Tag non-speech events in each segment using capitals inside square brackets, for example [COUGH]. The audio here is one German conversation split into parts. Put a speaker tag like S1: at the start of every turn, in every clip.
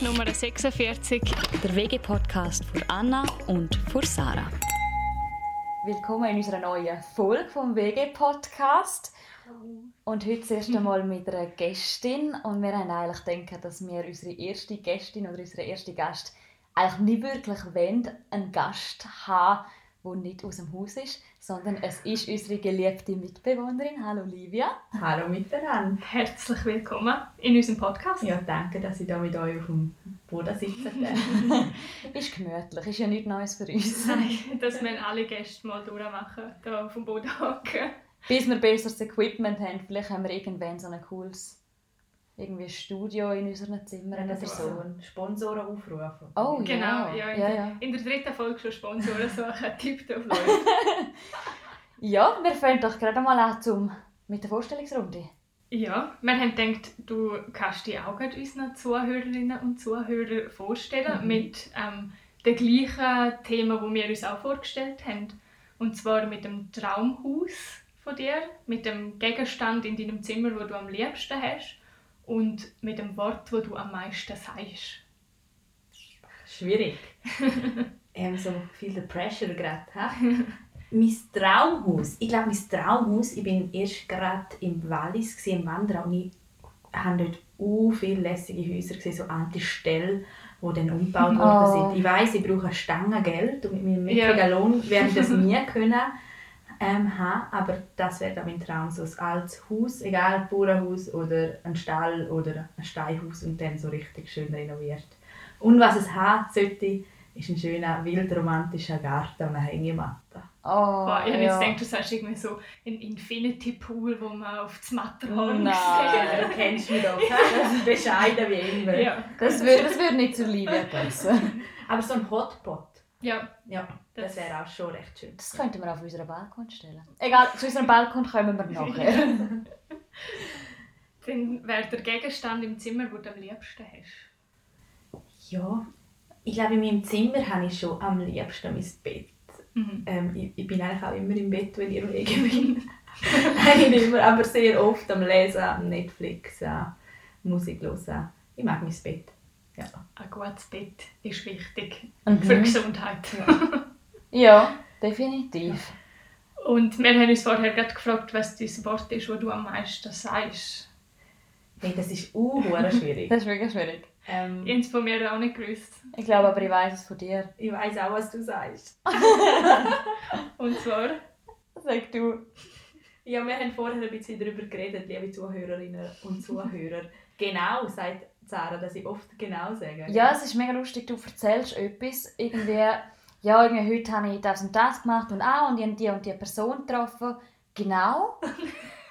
S1: ist Nummer 46.
S2: Der WG-Podcast von Anna und von Sarah.
S3: Willkommen in unserer neuen Folge vom WG-Podcast. Und heute das erste Mal mit einer Gästin. Und wir haben eigentlich gedacht, dass wir unsere erste Gästin oder unsere erste Gast eigentlich nicht wirklich wollen, einen Gast haben, der nicht aus dem Haus ist, sondern es ist unsere geliebte Mitbewohnerin. Hallo Livia.
S4: Hallo miteinander.
S1: Herzlich willkommen in unserem Podcast.
S4: Ja, danke, dass ich hier mit euch auf dem Boden sitze. [LAUGHS]
S3: ist gemütlich, ist ja nichts Neues für uns.
S1: Nein, dass wir alle Gäste mal durchmachen, hier auf dem Boden hocken.
S3: Bis wir besseres Equipment haben, vielleicht haben wir irgendwann so ein cooles irgendwie Studio in unseren Zimmern oder so.
S4: Sponsoren aufrufen.
S3: Oh
S1: Genau,
S3: ja.
S1: ja, in,
S3: ja,
S1: der,
S3: ja.
S1: in der dritten Folge schon Sponsoren suchen, [LAUGHS] tipptopp Leute. [LAUGHS]
S3: Ja, wir fangen doch gerade mal an zum, mit der Vorstellungsrunde.
S1: Ja, wir haben gedacht, du kannst dich auch gerade unseren Zuhörerinnen und Zuhörern vorstellen mit ähm, den gleichen Themen, die wir uns auch vorgestellt haben. Und zwar mit dem Traumhaus von dir, mit dem Gegenstand in deinem Zimmer, wo du am liebsten hast und mit dem Wort, wo du am meisten sagst.
S4: Schwierig. [LAUGHS] ähm, so viel der Pressure gerade. [LAUGHS] mein Traumhaus. Ich glaube, mein Traumhaus, ich bin erst gerade im Wallis, gewesen, im Wanderau, und ich habe dort u viele lässige Häuser gesehen, so alte Ställe, die dann umgebaut worden
S3: Oh.
S4: sind. Ich weiss, ich brauche eine Stange Geld und mit meinem
S1: Ja.
S4: mickrigen Lohn werde ich das [LAUGHS] nie können ähm, haben, aber das wäre dann mein Traum, so ein altes Haus, egal ein Bauernhaus oder ein Stall oder ein Steinhaus und dann so richtig schön renoviert. Und was es hat sollte, ist ein schöner, wildromantischer Garten und eine Hängematte.
S3: Oh,
S1: Boah, ich habe
S3: ja.
S1: jetzt gedacht, du sagst irgendwie so einen Infinity Pool, wo man auf das Matterhorn
S3: Nein. [LAUGHS]
S4: Ja, du kennst mich doch. Das ist bescheiden wie immer.
S1: Ja,
S3: Das würde das würd nicht zur Liebe passen.
S4: Aber so ein Hotpot,
S1: ja.
S4: ja, das,
S1: Das-
S4: wäre auch schon recht schön.
S3: Das könnten wir auf unseren Balkon stellen. Egal, zu unserem Balkon kommen wir nachher. [LAUGHS]
S1: Dann wäre der Gegenstand im Zimmer, den du am liebsten hast.
S4: Ja, ich glaube, in meinem Zimmer habe ich schon am liebsten mein Bett.
S1: Mhm.
S4: Ähm, ich, ich bin eigentlich auch immer im Bett, wenn ich ruhig bin. [LAUGHS] eigentlich nicht immer, aber sehr oft am Lesen, am Netflix, äh, Musik hören. Ich mag mein Bett. Ja.
S1: Ein gutes Bett ist wichtig
S3: Mhm.
S1: für die Gesundheit.
S3: Ja, definitiv.
S1: Und wir haben uns vorher gerade gefragt, was das Wort ist, das du am meisten sagst.
S4: Hey, das ist uh, schwierig. [LAUGHS]
S3: Das ist wirklich schwierig.
S4: ähm,
S1: Ich habe es von mir auch nicht gewusst.
S3: Ich glaube aber, ich weiß es von dir.
S4: ich weiß auch, was du sagst. [LAUGHS]
S1: Und zwar,
S3: Sag du.
S4: Ja, wir haben vorher ein bisschen darüber geredet, liebe Zuhörerinnen und Zuhörer. Genau, sagt Sarah, dass ich oft genau sage.
S3: Ja, es ist mega lustig, du erzählst etwas, irgendwie, ja, irgendwie heute habe ich das und das gemacht und auch und ich habe die und die Person getroffen. Genau.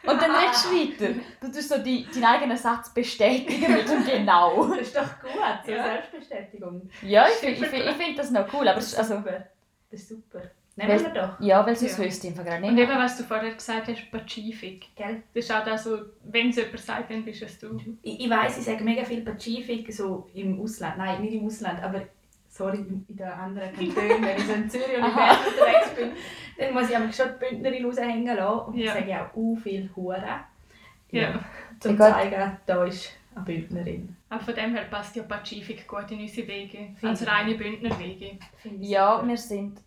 S3: Und dann redest du weiter. Du tust so die, deinen eigenen Satz bestätigen mit dem Genau. [LAUGHS]
S4: Das ist doch gut, so
S1: Ja.
S4: Selbstbestätigung.
S3: Ja, ich finde ich find, ich find das noch cool, aber es ist also...
S4: super. Das ist super. Nehmen
S3: Weil-
S4: wir doch.
S3: Ja, weil sonst
S1: Ja.
S3: wüsste ich einfach gerade
S1: und
S3: nicht.
S1: eben, was du vorher gesagt hast, Pazifik.
S4: Gell?
S1: Das ist auch das, so, wenn es jemand sagt, dann bist es du.
S4: Ich, ich weiss, ich sage mega viel Pazifik so im Ausland. Nein, nicht im Ausland, aber sorry, in den anderen Kantonen, wenn ich so in [LAUGHS] Zürich und in Bern unterwegs bin, dann muss ich einfach schon die Bündnerin raushängen lassen. Und
S1: Ja.
S4: ich sage auch u viel Hure.
S1: Ja.
S4: Zum
S3: Ja,
S4: zu
S3: gut.
S4: zeigen, da ist eine Bündnerin.
S1: Auch von dem her passt ja Pazifik gut in unsere Wege.
S4: Finde
S1: Als
S4: ich.
S1: reine Bündnerwege.
S4: Ich
S3: Ja, wir sind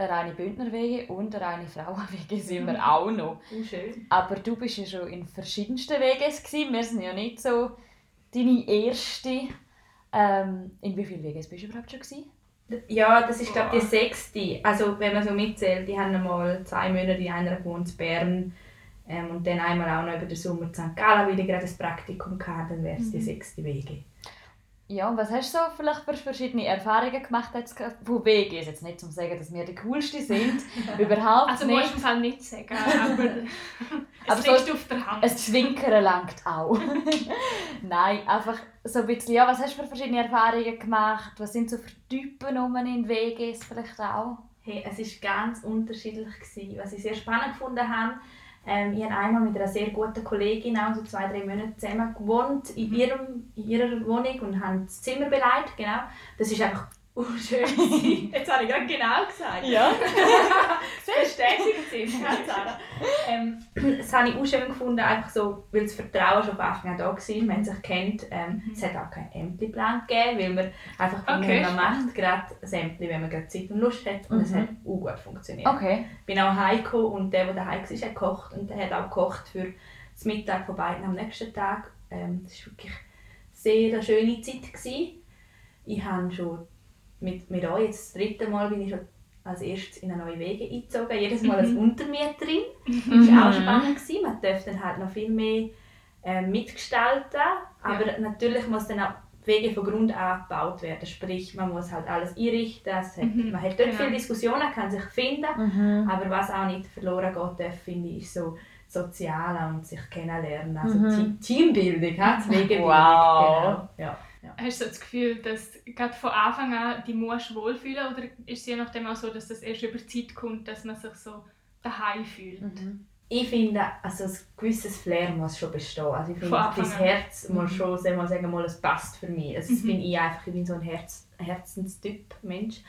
S3: eine reine Bündnerwege und eine reine Frauenwege [LAUGHS] sind wir auch noch.
S4: Uh, schön.
S3: Aber du bist ja schon in verschiedensten Weges gewesen. Wir sind ja nicht so deine erste. Ähm, in wie vielen Weges bist du überhaupt schon gewesen?
S4: Ja, das ist glaube
S1: Boah.
S4: die sechste. Also wenn man so mitzählt, die haben einmal zwei Monate in einer gewohnt in Bern ähm, und dann einmal auch noch über den Sommer in St. Gallen, weil ich gerade ein Praktikum hatte, dann wäre es
S1: Mhm.
S4: die sechste Wege.
S3: Ja, und was hast du so vielleicht für verschiedene Erfahrungen gemacht jetzt von Weges? Jetzt nicht zum sagen, dass wir die coolsten sind. [LAUGHS] Überhaupt
S1: Also musst
S3: nicht.
S1: du im Fall nicht sagen, aber [LAUGHS] es
S3: Aber so-
S1: liegt auf der Hand.
S3: Ein Zwinkern langt auch. [LAUGHS] Nein, einfach so ein bisschen, ja, was hast du für verschiedene Erfahrungen gemacht? Was sind so für Typen in WGs vielleicht auch?
S4: Hey, es war ganz unterschiedlich. Gewesen. Was ich sehr spannend gefunden habe, ähm, ich habe einmal mit einer sehr guten Kollegin auch so zwei, drei Monate zusammen gewohnt in, ihrem, in ihrer Wohnung und haben das Zimmer beleidigt. Genau. Das war einfach unschön gewesen. [LAUGHS] Jetzt habe ich gerade genau gesagt.
S3: Ja. [LAUGHS]
S4: Bestätigt sind, Sarah. ähm, Das habe ich auch schön gefunden, einfach so, weil das Vertrauen schon von Anfang an da war, man sich kennt. Ähm, Es hat auch keinen Ämterplan gegeben, weil man einfach von
S1: Okay,
S4: man macht gerade ein Ämter, wenn man gerade Zeit und Lust hat. Und es
S3: Mhm.
S4: hat auch gut funktioniert.
S3: Okay.
S4: Ich bin auch heimgekommen und der, der daheim war, hat gekocht. Und der hat auch gekocht für das Mittag von beiden am nächsten Tag. Ähm, das war wirklich eine sehr schöne Zeit. Gewesen. Ich habe schon mit, mit euch, jetzt das dritte Mal, bin ich schon als erstes in eine neue Wege eingezogen. Jedes Mal als Untermieterin. Das war auch spannend. Gewesen. Man darf dann halt noch viel mehr äh, mitgestalten. Aber natürlich muss dann auch die Wege von Grund an gebaut werden. Sprich, man muss halt alles einrichten. Es hat,
S1: Mhm,
S4: Man hat dort
S1: genau.
S4: viele Diskussionen, kann sich finden.
S3: Mhm.
S4: Aber was auch nicht verloren geht, darf, finde ich, ist so Soziale und sich kennenlernen. Also
S3: Mhm.
S4: Te- Teambildung, ja, das Wegebildung. [LAUGHS]
S3: Wow.
S4: Genau. Ja. Ja.
S1: Hast du das Gefühl, dass gerade von Anfang an die musst wohlfühlen oder ist es je nachdem auch so, dass das erst über die Zeit kommt, dass man sich so daheim fühlt?
S3: Mhm.
S4: Ich finde, also ein gewisses Flair muss schon bestehen. Also ich finde, dein. Herz muss
S3: Mhm.
S4: schon sagen, mal, sagen, mal, es passt für mich. Also
S1: Mhm.
S4: bin ich einfach, ich bin so ein Herz, Herzenstyp Mensch.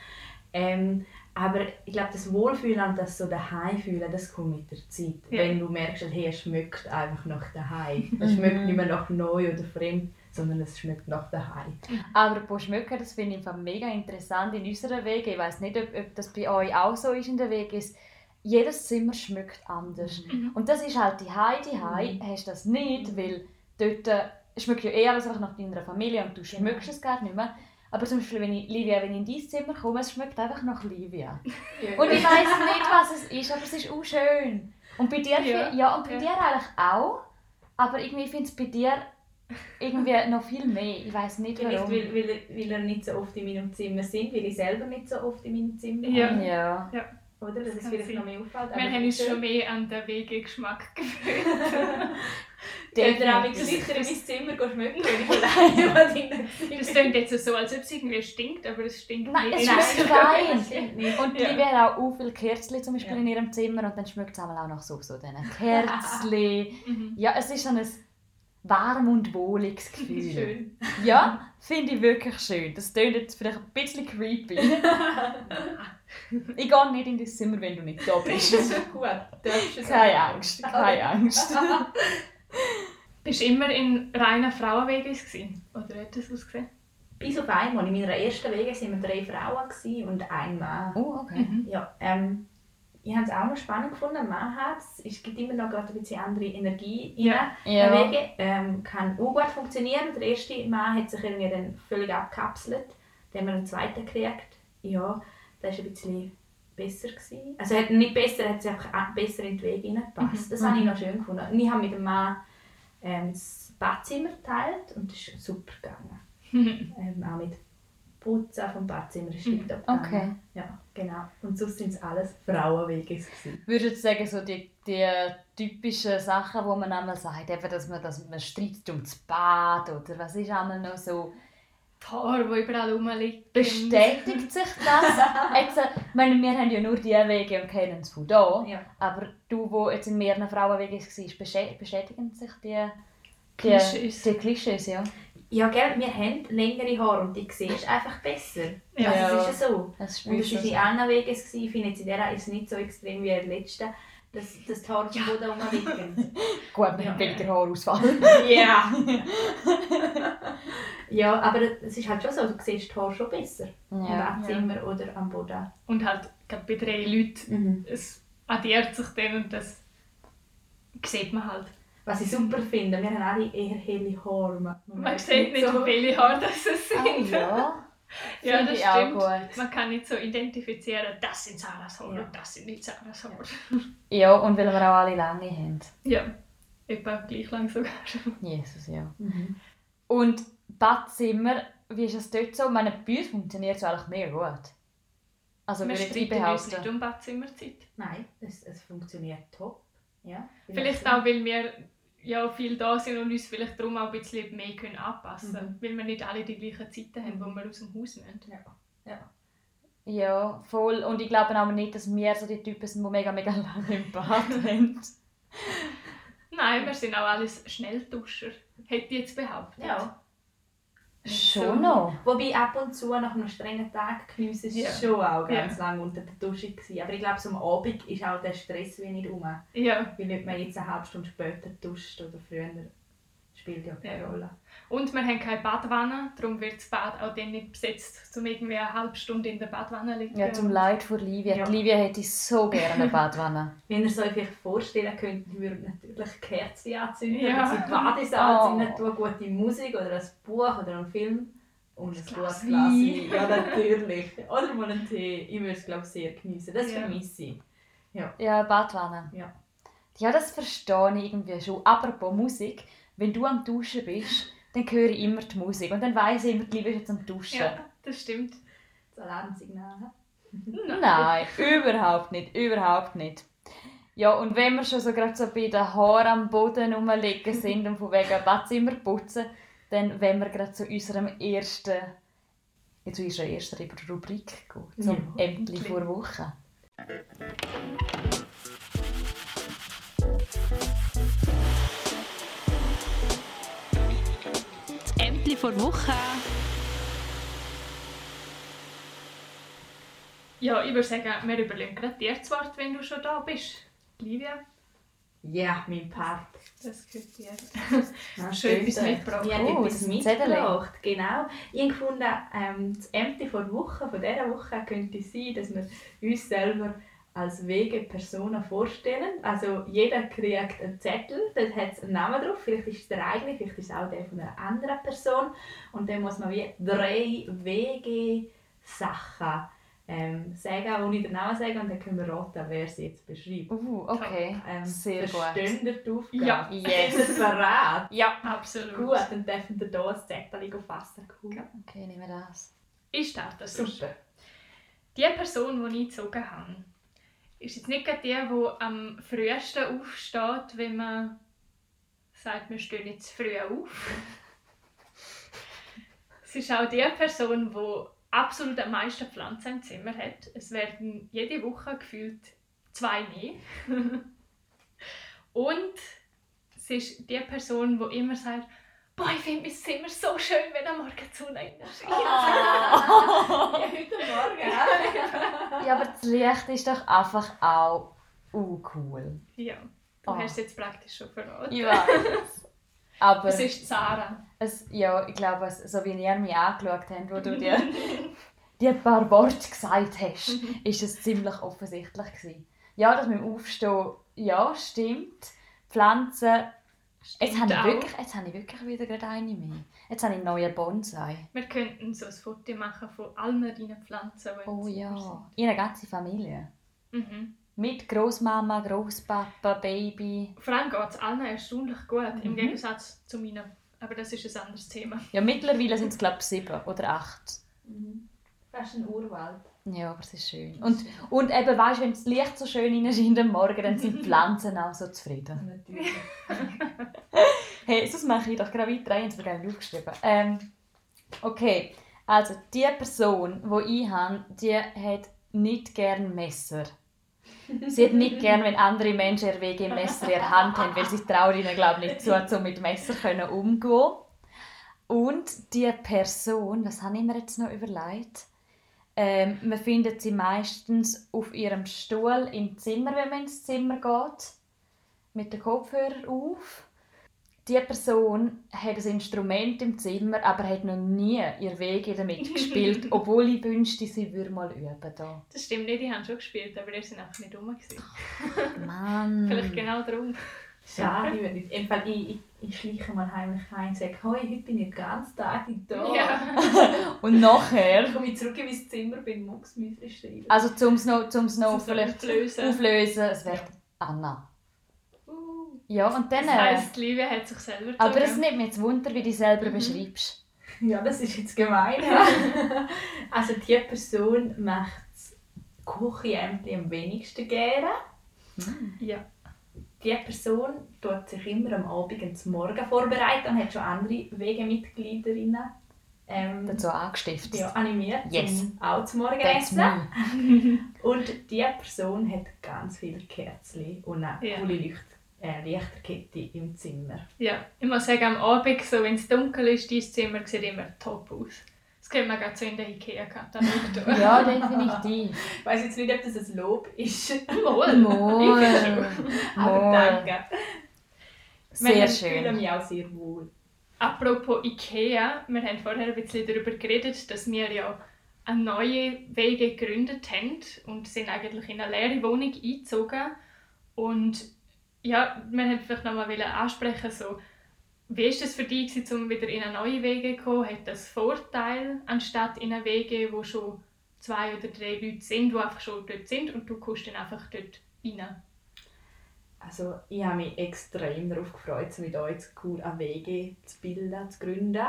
S4: Ähm, aber ich glaube, das Wohlfühlen und das so daheim fühlen, das kommt mit der Zeit.
S1: Ja.
S4: Wenn du merkst, hey, es schmeckt einfach nach daheim. [LAUGHS]
S3: Mhm.
S4: Es schmeckt nicht mehr nach neu oder fremd, sondern es schmeckt nach daheim.
S3: Aber bei Schmücken, das finde ich im Fall mega interessant in unserer Wege. Ich weiß nicht, ob, ob das bei euch auch so ist in der Wege. Ist, jedes Zimmer schmeckt anders.
S1: Mhm.
S3: Und das ist halt die Hai, die Hai. Hast du das nicht, weil dort äh, schmeckt ja eh alles einfach nach deiner Familie und du schmückst es gar nicht mehr. Aber zum Beispiel, wenn ich, Livia, wenn ich in dein Zimmer komme, es schmeckt einfach nach Livia. [LAUGHS] Und ich weiß nicht, was es ist, aber es ist auch schön. Und bei dir,
S1: Ja.
S3: ja, ja und bei
S1: Ja.
S3: dir eigentlich auch. Aber irgendwie finde ich es bei dir irgendwie noch viel mehr. Ich weiß nicht
S4: Vielleicht,
S3: warum.
S4: weil, weil, weil ihr nicht so oft in meinem Zimmer sind, weil ich selber nicht so oft in meinem Zimmer
S1: Ja.
S4: bin.
S3: Ja.
S4: Oder? Das,
S1: Das
S4: ist
S1: kann
S4: vielleicht
S1: sein.
S4: noch mehr auffällt.
S1: Wir haben uns schon mehr an den Wegegeschmack [LAUGHS] gewöhnt.
S4: Könnt ihr auch mit sicher in mein Zimmer gehen schmecken, wenn ich [LAUGHS] alleine bin?
S1: Das klingt jetzt so, als ob es irgendwie stinkt, aber es stinkt
S3: Nein,
S1: nicht.
S3: es
S4: Nein,
S3: fein. [LAUGHS]
S4: stimmt nicht.
S3: Und
S1: Ja.
S3: die wäre auch auch viele Kerzchen zum Beispiel
S4: Ja.
S3: in ihrem Zimmer und dann schmeckt es auch noch so, so diesen Kerzchen.
S1: Mhm.
S3: ja, es ist so ein warm und wohliges Gefühl.
S1: Schön.
S3: Ja, finde ich wirklich schön. Das klingt jetzt vielleicht ein bisschen creepy. ich gehe nicht in dein Zimmer, wenn du nicht da bist.
S4: Gut, darfst du es
S3: Keine
S4: auch.
S3: Angst, keine Angst. [LAUGHS]
S1: Bist du immer in reinen Frauenwegis gewesen? Oder hat das ausgesehen?
S4: Bis auf einmal. In meiner ersten Wege waren wir drei Frauen und ein Mann.
S3: Oh, okay.
S1: Mhm.
S4: Ja, ähm, ich habe es auch noch spannend gefunden. Mann hat es. Es gibt immer noch gerade ein bisschen andere Energie
S1: Ja.
S4: der
S3: Ja.
S4: Wege. Ähm, kann auch gut funktionieren. Der erste Mann hat sich irgendwie dann völlig abgekapselt. Dann haben wir einen zweiten gekriegt. Ja, der war ein bisschen besser. Gewesen. Also hat nicht besser, er hat sich einfach besser in die Wege hineingepasst. Das habe ich noch schön gefunden. Und ich habe mit dem Mann ähm, das Badzimmer geteilt und das ist super gegangen. [LAUGHS] ähm, auch mit Putzen vom Badzimmer ist
S1: Mhm.
S4: tiptop
S3: Okay.
S4: Ja, genau. Und sonst sind es alles Frauenwege.
S3: Würdest du sagen, so die, die typischen Sachen, wo man einmal sagt, eben, dass man, dass man streitet um das Bad oder was ist einmal noch so,
S1: Die Haare, die überall rumliegen.
S3: bestätigt sich das? [LAUGHS] jetzt, äh, ich meine, wir haben ja nur die Wege und kennen es von da,
S4: Ja.
S3: aber du, wo jetzt in mehreren Frauenwegen warst, bestä- bestätigen sich die, die
S1: Klischees.
S3: Die Klischees, ja.
S4: Ja, gell, wir haben längere Haare und die siehst einfach besser.
S1: Ja.
S4: Also, es ist ja so.
S3: Das
S4: Und
S3: spürst
S4: war in allen Wegen, gewesen. ich finde jetzt in dieser ist es nicht so extrem wie in der letzten, dass, dass die Haare dem Boden rumliegen. [LAUGHS]
S3: Gut, mit
S4: Ja.
S3: weniger Haarausfall. [LAUGHS]
S4: Ja. [LAUGHS] ja, aber es ist halt schon so, du siehst die Haare schon besser. Im
S3: ja.
S4: Badzimmer oder am Boden.
S1: Und halt gerade bei drei Leuten, es addiert sich dann und das sieht man halt.
S4: Was ich super finde, wir haben alle eher helle Haare. Man,
S1: Man sieht nicht, wie viele Haare das es
S3: Ah,
S1: sind.
S3: ja. [LAUGHS]
S1: Ja,
S3: Finde
S1: das
S3: ich auch
S1: stimmt.
S3: gut.
S1: Man kann nicht so identifizieren, das sind Sarahs Haare
S4: Ja.
S1: und das sind nicht Sarahs [LAUGHS] Haare.
S3: Ja, und weil wir auch alle lange haben.
S1: Ja, etwa gleich lang sogar. [LAUGHS]
S3: Jesus, ja.
S4: Mhm.
S3: Und Badzimmer, wie ist es dort so? Meine, uns funktioniert es eigentlich mega gut. Also
S1: Wir streiten uns nicht
S3: behaupten.
S1: um Badzimmerzeit.
S4: Nein, es, es funktioniert top. Ja,
S1: Vielleicht auch, weil wir ja viel da sind und uns vielleicht darum auch ein bisschen mehr können anpassen können. Weil wir nicht alle die gleichen Zeiten haben, wo wir aus dem Haus müssen.
S4: Ja.
S3: Ja, voll. Und ich glaube auch nicht, dass wir so die Typen sind, die mega, mega [LAUGHS] lange im Bad haben.
S1: Nein, wir sind auch alles Schnellduscher. Hätte ich jetzt behauptet.
S4: Ja.
S3: Schon noch.
S4: Wobei ab und zu nach einem strengen Tag geniessen ist
S1: Ja.
S4: schon auch ganz
S1: Ja.
S4: lange unter der Dusche gewesen. Aber ich glaube, so am Abend ist auch der Stress wie nicht rum.
S1: Ja.
S4: Weil nicht man jetzt eine halbe Stunde später duscht oder früher, spielt ja keine
S1: Ja.
S4: Rolle.
S1: Und wir haben keine Badwanne, darum wird das Bad auch dann nicht besetzt, um irgendwie eine halbe Stunde in der Badwanne zu liegen.
S3: Ja, zum Leid von Livia.
S4: Ja.
S3: Livia hätte so gerne eine Badwanne. [LAUGHS]
S4: Wenn ihr es euch vorstellen könnt, ich würde natürlich Kerzen anzünden,
S1: Ja.
S4: ja. sie die Badesalz
S3: Oh.
S4: gute Musik oder ein Buch oder einen Film und ein
S1: Glas
S4: gutes. Glas Wein. Ja, natürlich. Oder mal einen Tee. Ich würde es, glaube ich, sehr geniessen. Das
S1: Ja.
S4: vermisse ich.
S3: Ja, eine Badwanne.
S4: Ja.
S3: Ja, das verstehe ich irgendwie schon. Apropos Musik, wenn du am Duschen bist, dann höre ich immer die Musik. Und dann weiss ich immer, die Liebe ist jetzt am Duschen.
S1: Ja, das stimmt.
S4: Das Alarmsignal. hä? [LAUGHS]
S3: Nein, überhaupt nicht, überhaupt nicht. Ja, und wenn wir schon so gerade so bei den Haaren am Boden rumliegen sind und von wegen Badzimmer putzen, dann wenn wir gerade zu unserem ersten, ja, zu unserer ersten Rubrik gehen, zum
S4: Ja,
S3: Ämtli vor Woche.
S2: Vor Woche.
S1: Ja, ich würde sagen, wir überlegen gerade dir das Wort, wenn du schon da bist. Livia,
S4: Ja, mein Part.
S1: das gehört dir.
S4: Ja,
S1: Schon etwas mitgebracht.
S4: Ich habe
S3: Oh,
S4: etwas
S3: das ist ein Zettel.
S4: mitgebracht, genau. Ich habe gefunden, ähm, das Ämter der Woche, von dieser Woche könnte sein, dass wir uns selber als Wegepersonen vorstellen. Also jeder kriegt einen Zettel, dort hat es einen Namen drauf, vielleicht ist es der eigene, vielleicht ist es auch der von einer anderen Person. Und dann muss man wie drei Wege-Sachen ähm, sagen, ohne den Namen sagen, und dann können wir raten, wer sie jetzt beschreibt.
S3: Uh, okay,
S4: Ähm,
S3: sehr gut.
S4: Ihr die Aufgabe?
S1: Ja. [LAUGHS]
S3: Yes.
S4: Ist das bereit?
S1: Ja, absolut.
S4: Gut, dann dürfen wir hier ein Zettel fassen. Cool.
S3: Okay, nehmen wir das.
S1: Ich starte.
S4: Super.
S1: Die Person, die ich gezogen habe, ist jetzt nicht gerade die, die am frühesten aufsteht, wenn man sagt, wir stehen jetzt früh auf. [LAUGHS] es ist auch die Person, die absolut am meisten Pflanzen im Zimmer hat. Es werden jede Woche gefühlt zwei mehr. [LAUGHS] Und es ist die Person, die immer sagt, Boah, ich finde mein Zimmer so schön, wenn am Morgen die Sonne reinscheint.
S4: Ja, heute Morgen. [LAUGHS]
S3: Ja, aber das Licht ist doch einfach auch cool.
S1: Ja, du
S3: Ah.
S1: hast es jetzt praktisch schon verraten.
S3: Ich weiß. Aber
S1: Es ist Sarah.
S3: es, ja, ich glaube, es, so wie ihr mich angeschaut habt, wo du dir [LAUGHS] die paar Worte gesagt hast, ist es ziemlich offensichtlich gewesen. Ja, das mit dem Aufstehen, ja, stimmt. Pflanzen, jetzt habe, ich wirklich, jetzt habe ich wirklich wieder gerade eine mehr. Jetzt habe ich einen neuen Bonsai.
S1: Wir könnten so ein Foto machen von allen deinen Pflanzen. im
S3: Oh ja, in einer ganzen Familie.
S1: Mhm.
S3: Mit Großmama, Großpapa, Baby.
S1: Vor allem geht es allen erstaunlich gut,
S3: Mhm.
S1: im Gegensatz zu meinen. Aber das ist ein anderes Thema.
S3: Ja, mittlerweile sind es glaube ich sieben oder acht.
S4: Fast ein Urwald.
S3: Ja, aber es ist schön. Und, und eben, weißt du, wenn das Licht so schön reinscheint am Morgen, dann sind die Pflanzen auch so zufrieden. [LAUGHS]
S4: Natürlich. [LAUGHS]
S3: Hey, sonst mache ich doch gerade weiter. Ich habe es mir gar nicht aufgeschrieben. Ähm, okay, also die Person, die ich habe, die hat nicht gern Messer. Sie hat nicht gern, wenn andere Menschen ihr Wege im Messer in der Hand haben, weil sie trauen ihnen, glaube ich, nicht zu, so mit Messer können umgehen Und die Person, was habe ich mir jetzt noch überlegt? Ähm, man findet sie meistens auf ihrem Stuhl im Zimmer, wenn man ins Zimmer geht, mit den Kopfhörern auf. Die Person hat ein Instrument im Zimmer, aber hat noch nie ihr Wege damit [LAUGHS] gespielt, obwohl ich wünschte, sie würde mal üben. Da.
S1: Das stimmt nicht, die haben schon gespielt, aber die sind einfach nicht rum.
S3: Mann. [LAUGHS]
S1: Vielleicht genau darum.
S4: Schade, wenn ich, ich, ich, ich schleiche mal heimlich heim und sage, «Hoi, heute bin ich den ganzen Tag da.»
S1: Ja. [LAUGHS]
S3: Und nachher,
S4: komme ich zurück in mein Zimmer, bin Mucksmüsli schreiben.
S3: also um es noch, um's noch
S1: Um's
S3: vielleicht
S1: auflösen.
S3: auflösen, es wäre Anna.
S1: Uh,
S3: Ja, und dann...
S1: das
S3: äh,
S1: heisst, Livia hat sich selber
S3: aber es nimmt mich jetzt Wunder, wie du dich selber
S1: Mhm.
S3: beschreibst.
S4: Ja, das ist jetzt gemein. [LAUGHS] also die Person macht das am wenigsten gerne.
S1: Ja.
S4: Die Person tut sich immer am Abend zum Morgen vorbereiten und hat schon andere Wegemitgliederinnen ähm,
S3: Dazu angestiftet.
S4: ja, animiert,
S3: Yes.
S4: zum auch zum Morgen
S3: That's
S4: essen.
S3: me. [LAUGHS]
S4: Und diese Person hat ganz viele Kerzen und auch
S1: Ja.
S4: coole Leucht eine Lichterkette im Zimmer.
S1: Ja, ich muss sagen, am Abend, so, wenn es dunkel ist, dein Zimmer sieht immer top aus. Das kennt man gerade so in der Ikea-Katalog.
S3: Ja, definitiv.
S4: Ich weiss jetzt nicht, ob das ein Lob ist.
S1: Wohl.
S3: Moll. [LAUGHS]
S1: Ich schon.
S4: Aber
S3: Moll.
S4: danke.
S3: Sehr
S4: Ich fühle
S3: schön.
S4: mich auch sehr wohl.
S1: Apropos Ikea, wir haben vorher ein bisschen darüber geredet, dass wir ja eine neue Wege gegründet haben und sind eigentlich in eine leere Wohnung eingezogen. Und ja, wir wollten vielleicht nochmal ansprechen, so, wie war es für dich, um wieder in eine neue Wege zu kommen? Hat das Vorteil, anstatt in eine Wege, wo schon zwei oder drei Leute sind, die einfach schon dort sind und du kommst dann einfach dort rein?
S4: Also ich habe mich extrem darauf gefreut, mit euch jetzt cool eine Wege zu bilden, zu gründen.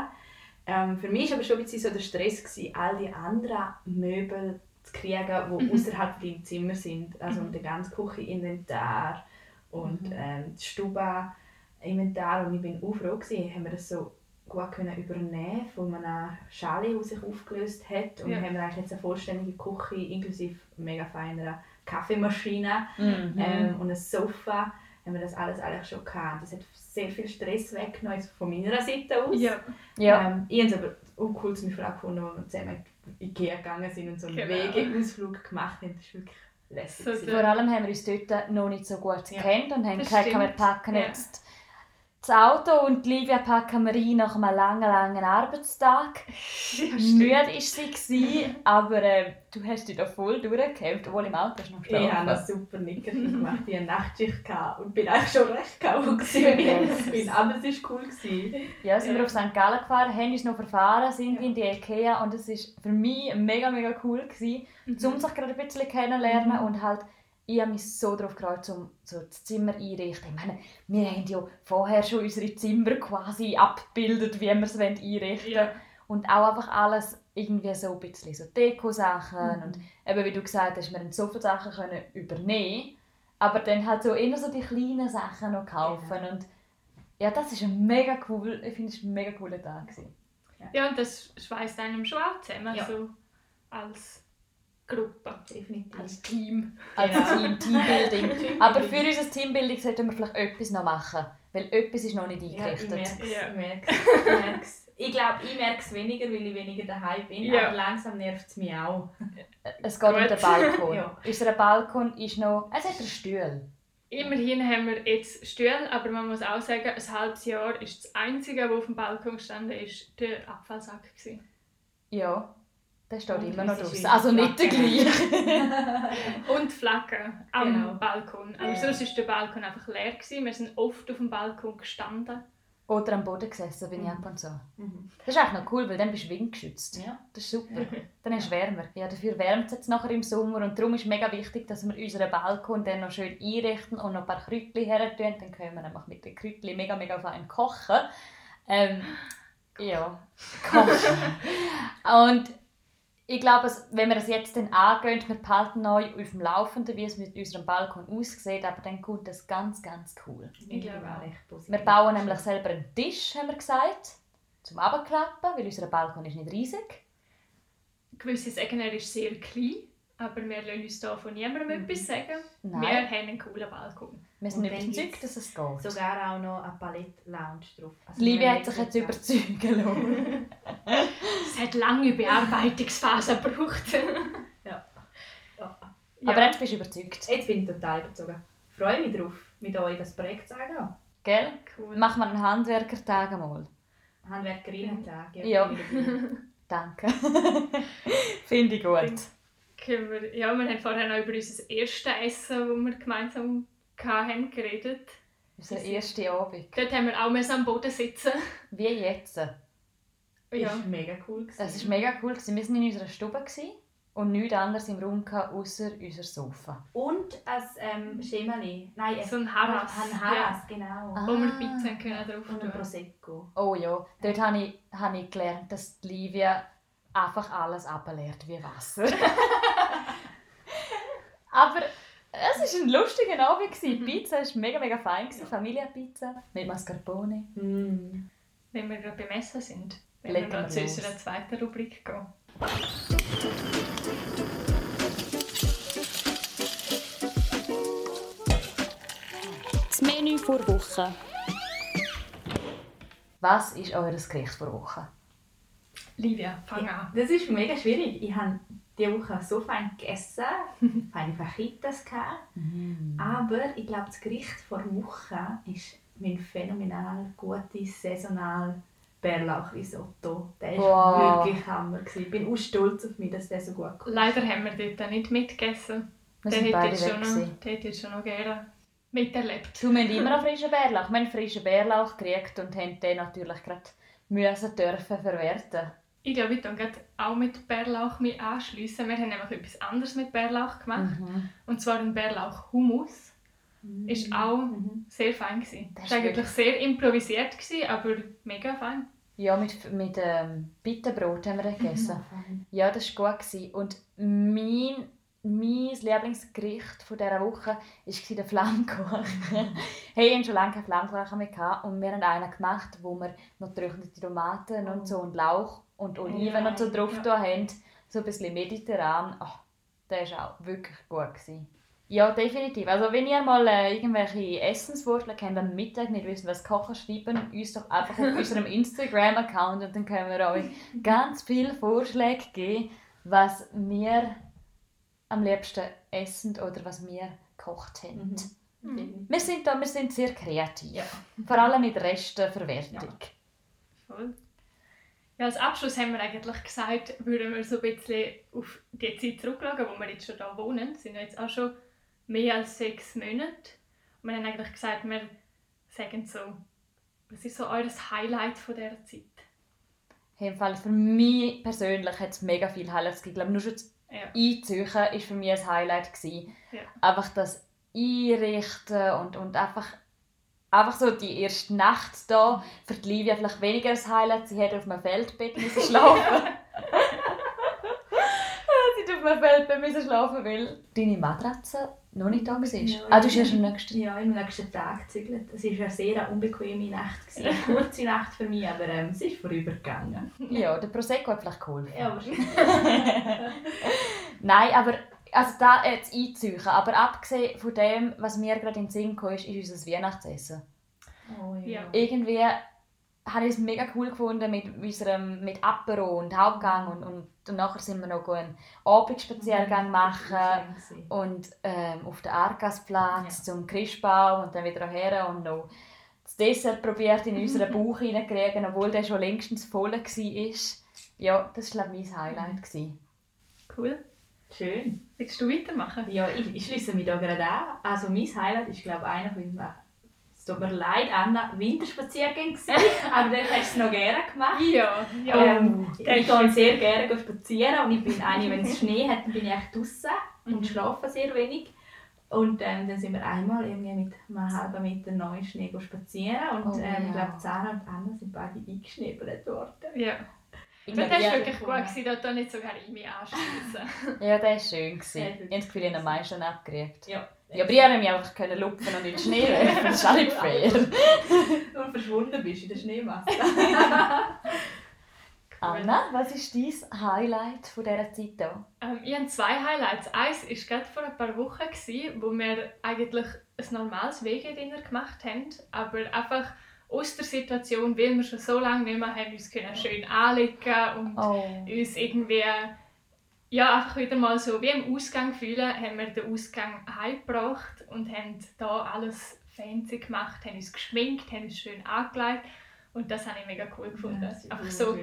S4: Ähm, für mich war aber schon ein bisschen so der Stress, gewesen, all die anderen Möbel zu kriegen, die
S1: Mhm.
S4: außerhalb von deinem Zimmer sind. Also
S1: Mhm.
S4: der ganze Kücheninventar und
S3: Mhm.
S4: ähm, das Stuba-Inventar. Und ich bin auch froh, gewesen, haben wir das so gut können übernehmen von einem Schale, das sich aufgelöst hat. Und
S1: Ja.
S4: haben wir eigentlich jetzt eine vollständige Küche inklusive mega feiner Kaffeemaschine
S3: Mhm.
S4: ähm, und ein Sofa, haben wir das alles eigentlich schon gehabt. Das hat sehr viel Stress weggenommen, jetzt von meiner Seite aus.
S1: Ja,
S3: ja.
S4: Ähm, ich habe es aber auch cool zu meiner Frau gefunden, als wir zusammen in Ikea gegangen sind und so einen
S1: Genau.
S4: Wegeausflug gemacht haben. Das ist wirklich lässig.
S1: So.
S3: Vor allem haben wir uns dort noch nicht so gut
S4: Ja.
S3: gekannt und haben
S1: Das
S3: gesagt, wir packen
S1: Ja.
S3: jetzt das Auto und die Livia packen wir rein nach einem langen, langen Arbeitstag. [LAUGHS] Müde war sie, gewesen, aber äh, du hast dich da voll durchgekämpft, obwohl im Auto noch
S4: Ich habe das super nicht gemacht. Ich hatte eine Nachtschicht und bin eigentlich schon recht kaum [LAUGHS] gewesen. Aber es war cool. Gewesen.
S3: Ja, sind wir
S1: Ja.
S3: auf St. Gallen gefahren, haben uns noch verfahren, sind
S1: Ja.
S3: in die Ikea und es war für mich mega, mega cool, gewesen,
S1: Mhm.
S3: um sich gerade ein bisschen kennenlernen
S1: Mhm.
S3: und halt ich habe mich so darauf gefreut, um so das Zimmer einrichten. Ich meine, wir haben ja vorher schon unsere Zimmer quasi abgebildet, wie wir es einrichten
S1: Ja.
S3: Und auch einfach alles irgendwie so ein bisschen so Deko-Sachen
S4: Mhm.
S3: und eben wie du gesagt hast, wir haben so viele Sachen können übernehmen, aber dann halt so immer so die kleinen Sachen noch kaufen
S4: Genau.
S3: und ja, das ist ein mega cool, ich finde es ein mega cooler Tag gewesen.
S1: Ja, und das schweißt einem schon auch zusammen,
S4: Ja.
S1: so als Gruppe,
S4: Definitiv.
S1: als Team.
S3: Als
S4: Genau.
S3: Team, [LAUGHS] Teambuilding. Aber für unser Teambuilding sollten wir vielleicht etwas noch machen, weil etwas ist noch nicht
S4: Ja, ich
S3: eingerichtet.
S4: merke es.
S1: Ja.
S4: Ich merke es. Ich, ich glaube, ich merke es weniger, weil ich weniger daheim bin.
S1: Ja.
S4: Aber langsam nervt es mich auch.
S3: es geht um
S1: Gut.
S3: den [LAUGHS] Balkon.
S4: Ja.
S3: Unser Balkon ist noch, es hat einen Stuhl.
S1: Immerhin haben wir jetzt Stühle, aber man muss auch sagen, ein halbes Jahr ist das Einzige, was auf dem Balkon gestanden ist, der Abfallsack. Gewesen.
S3: Ja, der steht
S4: Und
S3: immer noch draußen. Also nicht der gleiche. [LAUGHS]
S1: Und die Flagge am
S4: Genau.
S1: Balkon. Aber
S4: Ja.
S1: sonst war der Balkon einfach leer. Gewesen. Wir sind oft auf dem Balkon gestanden.
S3: Oder am Boden gesessen bin ich
S4: Mhm.
S3: ab und zu.
S4: Mhm.
S3: Das ist eigentlich noch cool, weil dann bist du windgeschützt.
S4: Ja.
S3: Das ist super.
S4: Ja. [LAUGHS]
S3: Dann ist es wärmer. Ja, dafür wärmt es jetzt nachher im Sommer und darum ist es mega wichtig, dass wir unseren Balkon dann noch schön einrichten und noch ein paar Kräutchen her tun. Dann können wir nämlich mit den Kräutchen mega, mega fein kochen. Ähm, ja, kochen. [LAUGHS] und ich glaube, wenn wir das jetzt dann angehen, wir behalten euch auf dem Laufenden, wie es mit unserem Balkon aussieht, aber dann kommt das ganz, ganz cool.
S4: Ich
S1: glaube auch.
S4: echt positiv.
S3: Wir bauen nämlich selber einen Tisch, haben wir gesagt, zum Abklappen, weil unser Balkon ist nicht riesig.
S1: Gewisse sagen, er ist sehr klein, aber wir lassen uns da von niemandem
S4: Mhm.
S1: etwas sagen.
S3: Nein.
S1: Wir haben einen coolen Balkon.
S3: Wir sind überzeugt, dass es geht.
S4: Sogar auch noch eine Palette-Lounge drauf. Also
S3: Liebe hat sich jetzt überzeugen lassen. [LAUGHS]
S1: Es hat lange Bearbeitungsphase gebraucht. [LAUGHS]
S4: Ja. Ja.
S3: Aber jetzt bist du überzeugt.
S4: Jetzt bin ich total überzogen. Ich freue mich darauf, mit euch das Projekt zu angehen.
S3: Gell?
S1: cool.
S3: Machen wir einen Handwerkertag einmal.
S4: Handwerkerinnen-Tag.
S3: Ja.
S4: dabei. [LAUGHS]
S3: Danke. Finde ich gut.
S1: Können wir, ja, wir haben vorher noch über unser erstes Essen, das wir gemeinsam hatten, geredet.
S3: Unser erster Abend.
S1: Dort haben wir auch müssen am Boden sitzen.
S3: Wie jetzt.
S1: Ja.
S4: Ist mega cool. gewesen.
S3: Es war mega cool. gewesen. Wir waren in unserer Stube gewesen und nichts anderes im Raum gehabt, außer unser Sofa.
S4: Und ein ähm, Schemali. Nein, ein,
S1: So ein Harras.
S4: Ein Harras, genau.
S3: Ah.
S1: Wo wir Pizza können drauf
S4: Und ein. Prosecco.
S3: Oh ja, dort habe ich, habe ich gelernt, dass die Livia einfach alles ableert wie Wasser. [LAUGHS] Aber es war ein lustiger Abend. gewesen. Die Pizza war mega, mega fein. gewesen. Familienpizza mit Mascarpone.
S4: Mm.
S1: Wenn wir gerade beim Essen sind. Wenn
S3: Legen
S1: wir
S3: wir
S1: zu
S3: los.
S1: unserer zweiten Rubrik gehen.
S2: Das Menü vor Woche.
S3: Was ist euer Gericht vor Woche?
S1: Livia, fang an.
S4: Das ist mega schwierig. Ich habe diese Woche so fein gegessen, [LAUGHS] feine Fajitas gehabt. Aber ich glaube, das Gericht vor Woche ist mein phänomenal gutes, saisonal Bärlauchrisotto. Der war
S3: Wow.
S4: wirklich Hammer. gewesen. Ich bin auch stolz auf mich, dass der so gut kommt.
S1: Leider haben wir dort nicht mitgegessen.
S3: Sind
S1: hätte
S3: beide
S1: ich
S3: weg.
S1: schon noch, hätte ich schon noch gerne miterlebt.
S3: Du, wir haben immer noch frischen Bärlauch. Wir haben frischen Bärlauch gekriegt und haben den natürlich gerade müssen dürfen verwerten.
S1: Ich glaube, ich kann auch mit Bärlauch mich anschliessen. Wir haben einfach etwas anderes mit Bärlauch gemacht.
S3: Mhm.
S1: Und zwar ein Bärlauch-Hummus. Ist auch
S4: Mhm.
S1: sehr fein gewesen.
S3: Das
S1: war
S3: ist
S1: eigentlich sehr improvisiert, gewesen, aber mega fein.
S3: Ja, mit, mit ähm, Bitterbrot haben wir den [LAUGHS] gegessen.
S4: Fein.
S3: Ja, das war gut. Gewesen. Und mein, mein Lieblingsgericht von dieser Woche war der Flammkuchen. [LAUGHS] hey, ich hatte schon lange keinen Flammkuchen mehr gehabt und wir haben einen gemacht, wo wir noch getrocknete Tomaten und so und Lauch und Oliven
S1: Ja,
S3: und so drauf
S1: ja.
S3: da haben. So ein bisschen mediterran. Oh, der war auch wirklich gut. Gewesen. Ja, definitiv. Also wenn ihr mal äh, irgendwelche Essensvorschläge habt am Mittag, nicht wissen, was kochen, schreiben uns doch einfach auf [LAUGHS] unserem Instagram-Account und dann können wir euch ganz viele Vorschläge geben, was wir am liebsten essen oder was wir gekocht haben.
S4: Mhm.
S3: Wir, sind da, wir sind sehr kreativ.
S4: Ja.
S3: Vor allem mit Restenverwertung.
S1: Voll. Ja, als Abschluss haben wir eigentlich gesagt, würden wir so ein bisschen auf die Zeit zurückschauen, wo wir jetzt schon da wohnen. Es sind jetzt auch schon mehr als sechs Monate. Und wir haben eigentlich gesagt, wir sagen so, was ist so eures Highlight von dieser Zeit?
S3: Hey, im Fall für mich persönlich hat es mega viel Highlights gegeben. Ich glaube, nur schon
S1: Ja.
S3: Einzeichen war für mich ein Highlight. Gewesen.
S1: Ja.
S3: Einfach das Einrichten und, und einfach, einfach so die erste Nacht da. Für die Livia vielleicht weniger ein Highlight. Sie hätte auf einem Feldbett müssen [LAUGHS] schlafen Sie hat auf einem Feldbett müssen schlafen, weil deine Matratze noch nicht da war.
S4: Ja,
S3: ah, du bist erst am nächsten
S4: Ja, am nächsten Tag gezügelt. Es war eine sehr unbequeme Nacht. gewesen. Eine kurze Nacht für mich, aber ähm, es ist vorübergegangen.
S3: Ja, der Prosecco hat vielleicht geholfen.
S4: Ja, wahrscheinlich. [LAUGHS] [LAUGHS]
S3: Nein, aber also da jetzt einzeichen. Aber abgesehen von dem, was mir gerade in den Sinn kam, ist, ist unser Weihnachtsessen.
S4: Oh, ja.
S1: Ja.
S3: Irgendwie habe ich es mega cool gefunden mit unserem mit Apero und Hauptgang und, und, und nachher sind wir noch einen Abendspaziergang machen und ähm, auf den Argasplatz zum Christbaum und dann wieder her und noch das Dessert probiert in unseren [LAUGHS] Bauch hineinkriegen, obwohl der schon längstens voll war. Ja, das war glaube ich mein Highlight. gewesen.
S1: Cool.
S4: Schön.
S1: Willst du weitermachen?
S4: Ja, ich, ich schließe mich da gerade an. Also mein Highlight ist glaube ich einer von es tut mir leid, Anna, Winterspaziergänge [LAUGHS] aber dann hast du es noch gerne gemacht.
S1: Ja, ja.
S4: Ähm,
S1: der
S4: ich gehe sehr gerne spazieren und ich bin eine, wenn es [LAUGHS] Schnee hat, dann bin ich echt draußen und schlafe sehr wenig. Und ähm, dann sind wir einmal irgendwie mit einem halben Meter neuen Schnee spazieren und
S3: Oh,
S4: ähm, ich
S3: ja.
S4: glaube, Sarah und Anna sind beide eingeschnebelt worden.
S1: ja. Das war wirklich gut, gewesen, da nicht sogar ich mich anschließen. [LAUGHS]
S3: ja, der war schön. gewesen.
S4: Ja,
S3: Ich habe das Gefühl, ich habe ihn meist schon abgekriegt.
S4: Ja.
S3: Ja, aber ich konnte mich einfach können lupfen und in den Schnee werfen. [LAUGHS] Das ist auch nicht fair. [LAUGHS]
S4: Und verschwunden bist in der Schneemasse.
S3: Anna, was ist dein Highlight von dieser Zeit hier?
S1: Ähm, ich habe zwei Highlights. Eins war gerade vor ein paar Wochen, gewesen, wo wir eigentlich ein normales Wegedinner gemacht haben, aber einfach aus der Situation, weil wir schon so lange nicht mehr haben, uns können schön anlegen und
S3: Oh.
S1: uns irgendwie ja, einfach wieder mal so wie im Ausgang fühlen, haben wir den Ausgang heimgebracht und haben da alles fancy gemacht, haben uns geschminkt, haben uns schön angelegt und das habe ich mega cool gefunden. einfach so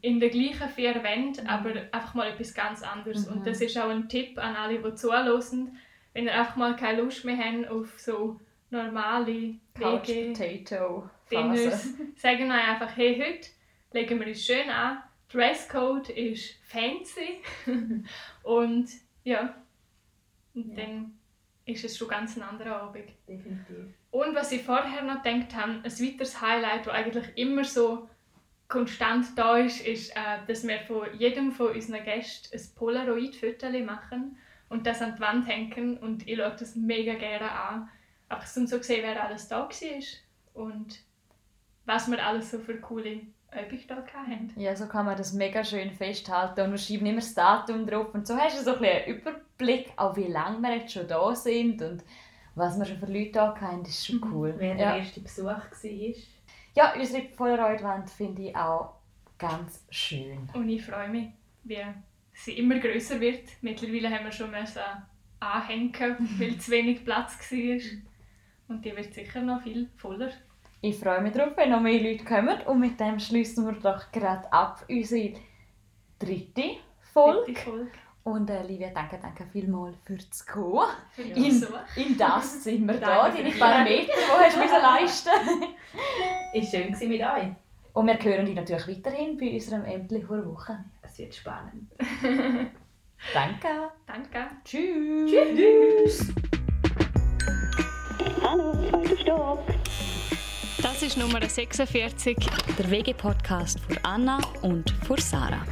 S1: in den gleichen vier Wänden, aber einfach mal etwas ganz anderes.
S3: Mhm.
S1: Und das ist auch ein Tipp an alle, die zuhören, wenn ihr einfach mal keine Lust mehr habt auf so normale
S3: Couch
S1: Wege,
S3: Potato
S1: Dinners, [LAUGHS] sagen wir einfach, hey, heute legen wir uns schön an. Dresscode ist fancy. [LAUGHS] und ja, und
S4: Ja.
S1: dann ist es schon ganz ein anderer Abend.
S4: Definitiv.
S1: Und was ich vorher noch gedacht habe, ein weiteres Highlight, das eigentlich immer so konstant da ist, ist, äh, dass wir von jedem von unseren Gästen ein Polaroid-Foto machen und das an die Wand hängen. Und ich schaue das mega gerne an. Einfach so zu sehen, wer alles da war und was wir alles so für coole Übungen da hatten.
S3: Ja, so kann man das mega schön festhalten und wir schreiben immer das Datum drauf und so hast du so ein bisschen einen Überblick, auch wie lange wir jetzt schon da sind und, was wir schon für Leute da haben, ist schon cool.
S4: Wer der
S3: Ja,
S4: erste Besuch war.
S3: ja unsere Polaroid-Wand finde ich auch ganz schön.
S1: Und ich freue mich, wie sie immer größer wird. Mittlerweile haben wir schon müssen anhängen, weil zu wenig Platz war. [LAUGHS] Und die wird sicher noch viel voller.
S3: Ich freue mich darauf, wenn noch mehr Leute kommen. Und mit dem schließen wir doch gerade ab unsere dritte Folge.
S1: Dritte Folge.
S3: Und äh, Livia, danke, danke vielmals fürs Kommen.
S1: Für
S3: In, in das Zimmer [LAUGHS] da,
S4: Danke
S3: deine paar
S4: die
S3: Meter, die hast du leisten [LAUGHS]
S4: Ist schön gewesen mit euch.
S3: Und wir hören dich natürlich weiterhin bei unserem Ämtli vor Woche.
S4: Es wird spannend. [LAUGHS]
S3: Danke.
S1: Danke.
S3: Tschüss.
S4: Tschüss.
S2: Hallo, zweiter Stock.
S1: Das ist Nummer 46.
S2: Der WG-Podcast für Anna und für Sarah.